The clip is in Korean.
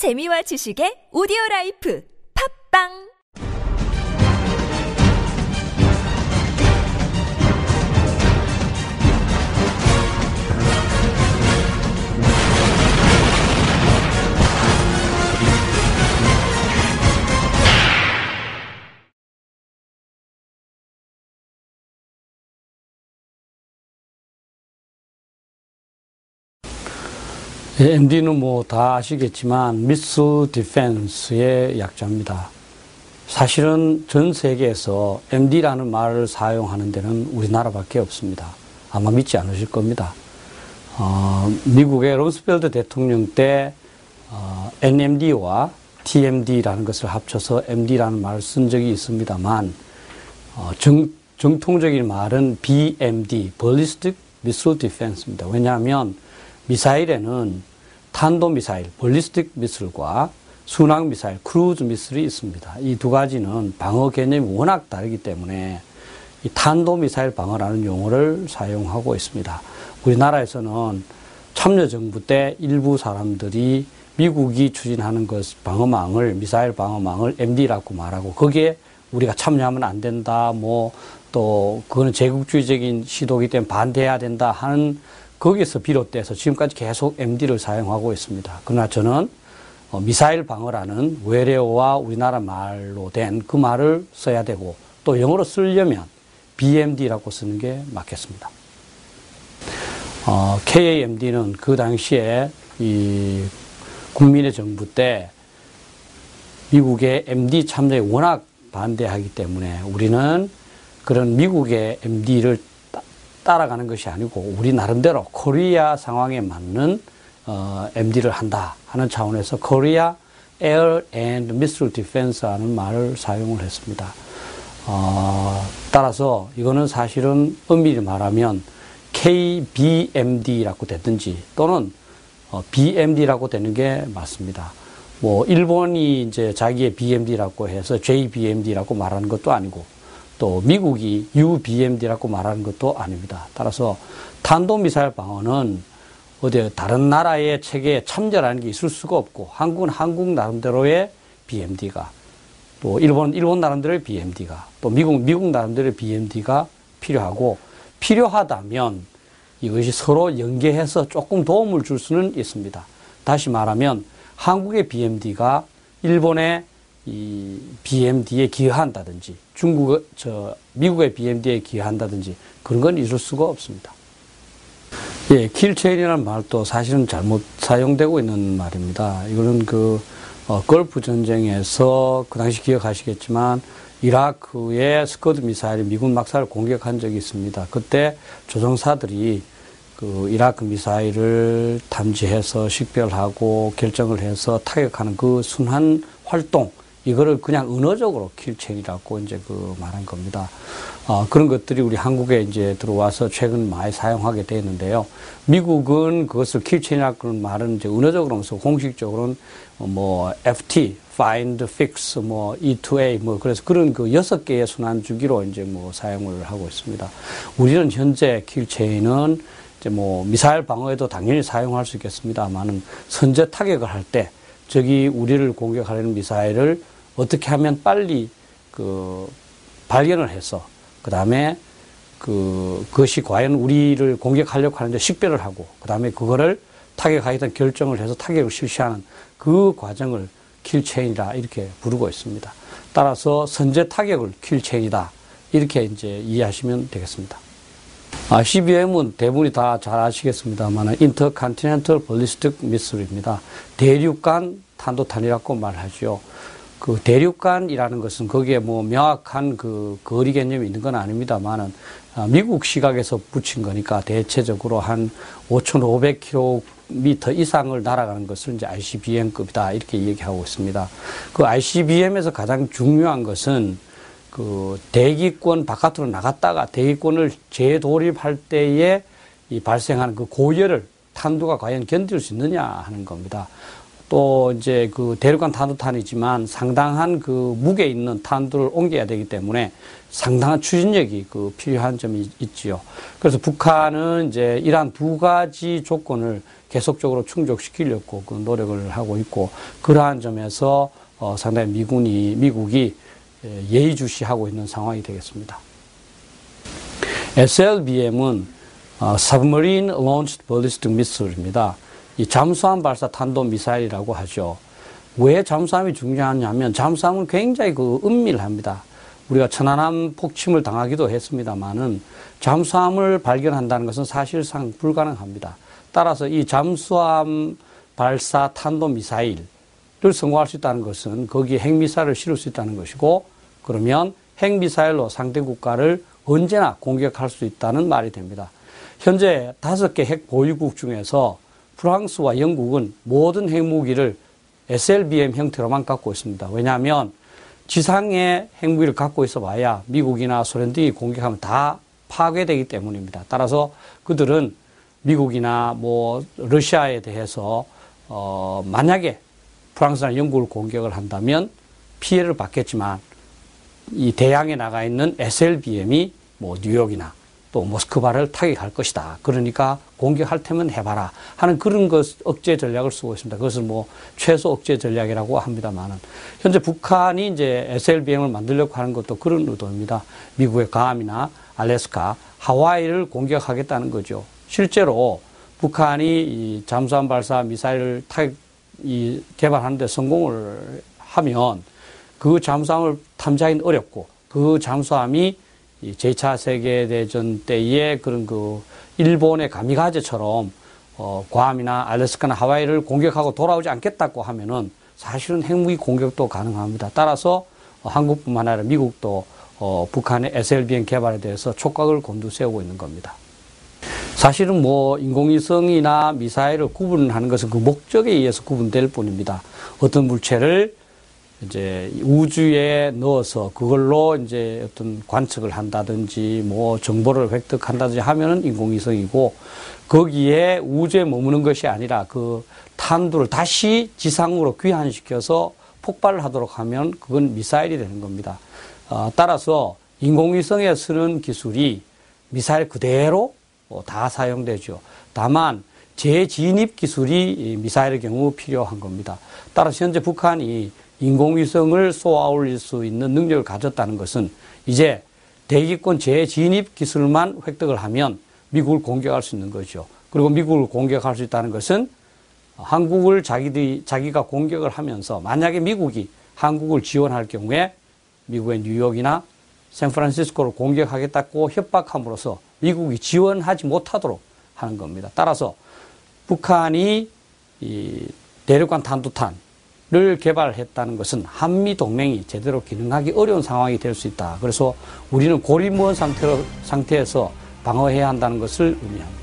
재미와 지식의 오디오 라이프. 팝빵 MD는 뭐 다 아시겠지만 미스 디펜스의 약자입니다. 사실은 전 세계에서 MD라는 말을 사용하는 데는 우리나라밖에 없습니다. 아마 믿지 않으실 겁니다. 어, 미국의 롬스펠드 대통령 때 어, NMD와 TMD라는 것을 합쳐서 MD라는 말을 쓴 적이 있습니다만 어, 정, 정통적인 말은 BMD, Ballistic Missile Defense입니다. 왜냐하면 미사일에는 탄도미사일, ballistic missile과 순항미사일, cruise missile이 있습니다. 이 두 가지는 방어 개념이 워낙 다르기 때문에 이 탄도미사일 방어라는 용어를 사용하고 있습니다. 우리나라에서는 참여정부 때 일부 사람들이 미국이 추진하는 것 방어망을 미사일 방어망을 MD라고 말하고 거기에 우리가 참여하면 안 된다. 뭐 또 그거는 제국주의적인 시도이기 때문에 반대해야 된다 하는 거기서 비롯돼서 지금까지 계속 MD를 사용하고 있습니다. 그러나 저는 어, 미사일 방어라는 외래어와 우리나라 말로 된 그 말을 써야 되고 또 영어로 쓰려면 BMD라고 쓰는 게 맞겠습니다. 어, KAMD는 그 당시에 이 국민의 정부 때 미국의 MD 참여에 워낙 반대하기 때문에 우리는 그런 미국의 MD를 따라가는 것이 아니고 우리 나름대로 코리아 상황에 맞는 어, MD를 한다 하는 차원에서 코리아 Air and Missile Defense 하는 말을 사용을 했습니다. 어, 따라서 이거는 사실은 엄밀히 말하면 KBMD라고 됐든지 또는 어, BMD라고 되는 게 맞습니다. 뭐 일본이 이제 자기의 BMD라고 해서 JBMD라고 말하는 것도 아니고 또 미국이 UBMD라고 말하는 것도 아닙니다. 따라서 탄도미사일 방어는 어디 다른 나라의 체계에 참전하는 게 있을 수가 없고 한국은 한국 나름대로의 BMD가 또 일본은 일본 나름대로의 BMD가 또 미국 미국 나름대로의 BMD가 필요하고 필요하다면 이것이 서로 연계해서 조금 도움을 줄 수는 있습니다. 다시 말하면 한국의 BMD가 일본의 이 BMD에 기여한다든지 중국 저 미국의 BMD에 기여한다든지 그런 건 있을 수가 없습니다. 예, kill chain이라는 말도 사실은 잘못 사용되고 있는 말입니다. 이거는 그 어, 걸프 전쟁에서 그 당시 기억하시겠지만 이라크의 스커드 미사일이 미군 막사를 공격한 적이 있습니다. 그때 조종사들이 그 이라크 미사일을 탐지해서 식별하고 결정을 해서 타격하는 그 순환 활동 이거를 그냥 은어적으로 kill chain이라고 이제 그 말한 겁니다. 어, 그런 것들이 우리 한국에 이제 들어와서 최근 많이 사용하게 되는데요. 미국은 그것을 kill chain이라고 말은 이제 은어적으로서 공식적으로는 뭐 FT, find, fix, 뭐 E2A 뭐 그래서 그런 그 여섯 개의 순환 주기로 이제 뭐 사용을 하고 있습니다. 우리는 현재 킬체인은 이제 뭐 미사일 방어에도 당연히 사용할 수 있겠습니다만은 선제 타격을 할때 저기 우리를 공격하려는 미사일을 어떻게 하면 빨리 그 발견을 해서 그 다음에 그 그것이 과연 우리를 공격하려고 하는데 식별을 하고 그 다음에 그거를 타격하겠다는 결정을 해서 타격을 실시하는 그 과정을 킬체인이라 이렇게 부르고 있습니다. 따라서 선제 타격을 킬체인이다 이렇게 이제 이해하시면 되겠습니다. 아, CBM은 대부분이 다 잘 아시겠습니다만 인터컨티넨털 벌리스틱 미술입니다. 대륙간 탄도탄이라고 말하죠. 그 대륙간이라는 것은 거기에 뭐 명확한 그 거리 개념이 있는 건 아닙니다만은 아, 미국 시각에서 붙인 거니까 대체적으로 한 5,500km 이상을 날아가는 것을 이제 ICBM급이다 이렇게 얘기하고 있습니다. 그 ICBM에서 가장 중요한 것은 그 대기권 바깥으로 나갔다가 대기권을 재도립할 때에 이 발생하는 그 고열을 탄두가 과연 견딜 수 있느냐 하는 겁니다. 또 이제 그 대륙간 탄도탄이지만 상당한 그 무게 있는 탄두를 옮겨야 되기 때문에 상당한 추진력이 그 필요한 점이 있지요. 그래서 북한은 이제 이러한 두 가지 조건을 계속적으로 충족시키려고 그 노력을 하고 있고 그러한 점에서 어 상당히 미군이 미국이 예의주시하고 있는 상황이 되겠습니다. SLBM은 어, Submarine Launched Ballistic Missile입니다. 이 잠수함 발사 탄도 미사일이라고 하죠. 왜 잠수함이 중요하냐면 잠수함은 굉장히 그 은밀합니다. 우리가 천안함 폭침을 당하기도 했습니다만은 잠수함을 발견한다는 것은 사실상 불가능합니다. 따라서 이 잠수함 발사 탄도 미사일을 성공할 수 있다는 것은 거기에 핵미사일을 실을 수 있다는 것이고 그러면 핵미사일로 상대 국가를 언제나 공격할 수 있다는 말이 됩니다. 현재 다섯 개 핵 보유국 중에서 프랑스와 영국은 모든 핵무기를 SLBM 형태로만 갖고 있습니다. 왜냐하면 지상에 핵무기를 갖고 있어 봐야 미국이나 소련 등이 공격하면 다 파괴되기 때문입니다. 따라서 그들은 미국이나 뭐 러시아에 대해서 어 만약에 프랑스나 영국을 공격을 한다면 피해를 받겠지만 이 대양에 나가 있는 SLBM이 뭐 뉴욕이나 또 모스크바를 타격할 것이다. 그러니까 공격할 테면 해봐라 하는 그런 것 억제 전략을 쓰고 있습니다. 그것을 뭐 최소 억제 전략이라고 합니다만은 현재 북한이 이제 SLBM을 만들려고 하는 것도 그런 의도입니다. 미국의 감이나 알래스카, 하와이를 공격하겠다는 거죠. 실제로 북한이 이 잠수함 발사 미사일을 타격 이 개발하는데 성공을 하면 그 잠수함을 탐지하기는 어렵고 그 잠수함이 이 제2차 세계대전 때의 그런 그 일본의 가미가제처럼 어, 괌이나 알래스카나 하와이를 공격하고 돌아오지 않겠다고 하면은 사실은 핵무기 공격도 가능합니다. 따라서 어, 한국뿐만 아니라 미국도 어, 북한의 SLBM 개발에 대해서 촉각을 곤두세우고 있는 겁니다. 사실은 뭐 인공위성이나 미사일을 구분하는 것은 그 목적에 의해서 구분될 뿐입니다. 어떤 물체를 이제 우주에 넣어서 그걸로 이제 어떤 관측을 한다든지 뭐 정보를 획득한다든지 하면은 인공위성이고 거기에 우주에 머무는 것이 아니라 그 탄두를 다시 지상으로 귀환시켜서 폭발을 하도록 하면 그건 미사일이 되는 겁니다. 어, 따라서 인공위성에 쓰는 기술이 미사일 그대로 어, 다 사용되죠. 다만 재진입 기술이 미사일의 경우 필요한 겁니다. 따라서 현재 북한이 인공위성을 쏘아 올릴 수 있는 능력을 가졌다는 것은 이제 대기권 재진입 기술만 획득을 하면 미국을 공격할 수 있는 거죠. 그리고 미국을 공격할 수 있다는 것은 한국을 자기들이, 자기가 공격을 하면서 만약에 미국이 한국을 지원할 경우에 미국의 뉴욕이나 샌프란시스코를 공격하겠다고 협박함으로써 미국이 지원하지 못하도록 하는 겁니다. 따라서 북한이 이 대륙간 탄도탄 를 개발했다는 것은 한미 동맹이 제대로 기능하기 어려운 상황이 될 수 있다. 그래서 우리는 고립무원 상태로, 상태에서 방어해야 한다는 것을 의미합니다.